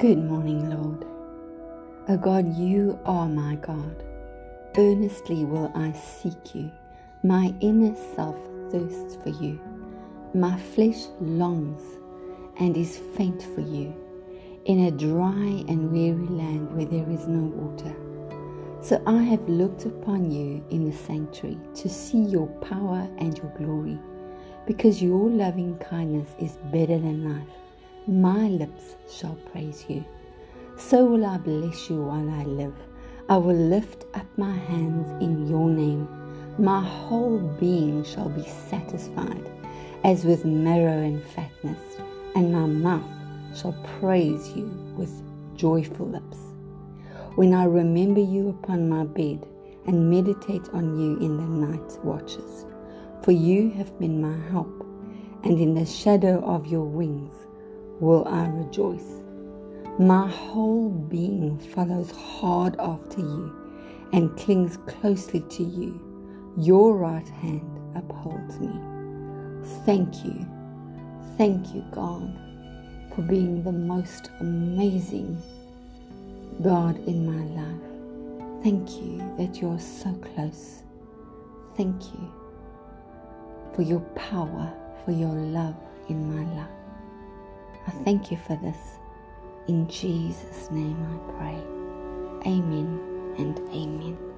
Good morning, Lord. O God, you are my God. Earnestly will I seek you. My inner self thirsts for you. My flesh longs and is faint for you in a dry and weary land where there is no water. So I have looked upon you in the sanctuary to see your power and your glory, because your loving kindness is better than life. My lips shall praise you. So will I bless you while I live. I will lift up my hands in your name. My whole being shall be satisfied as with marrow and fatness, and my mouth shall praise you with joyful lips. When I remember you upon my bed and meditate on you in the night watches, for you have been my help, and in the shadow of your wings will I rejoice. My whole being follows hard after you and clings closely to you. Your right hand upholds me. Thank you, thank you, God, for being the most amazing God in my life. Thank you that you're so close. Thank you for your power, for your love thank you for this. In Jesus' name I pray. Amen and amen.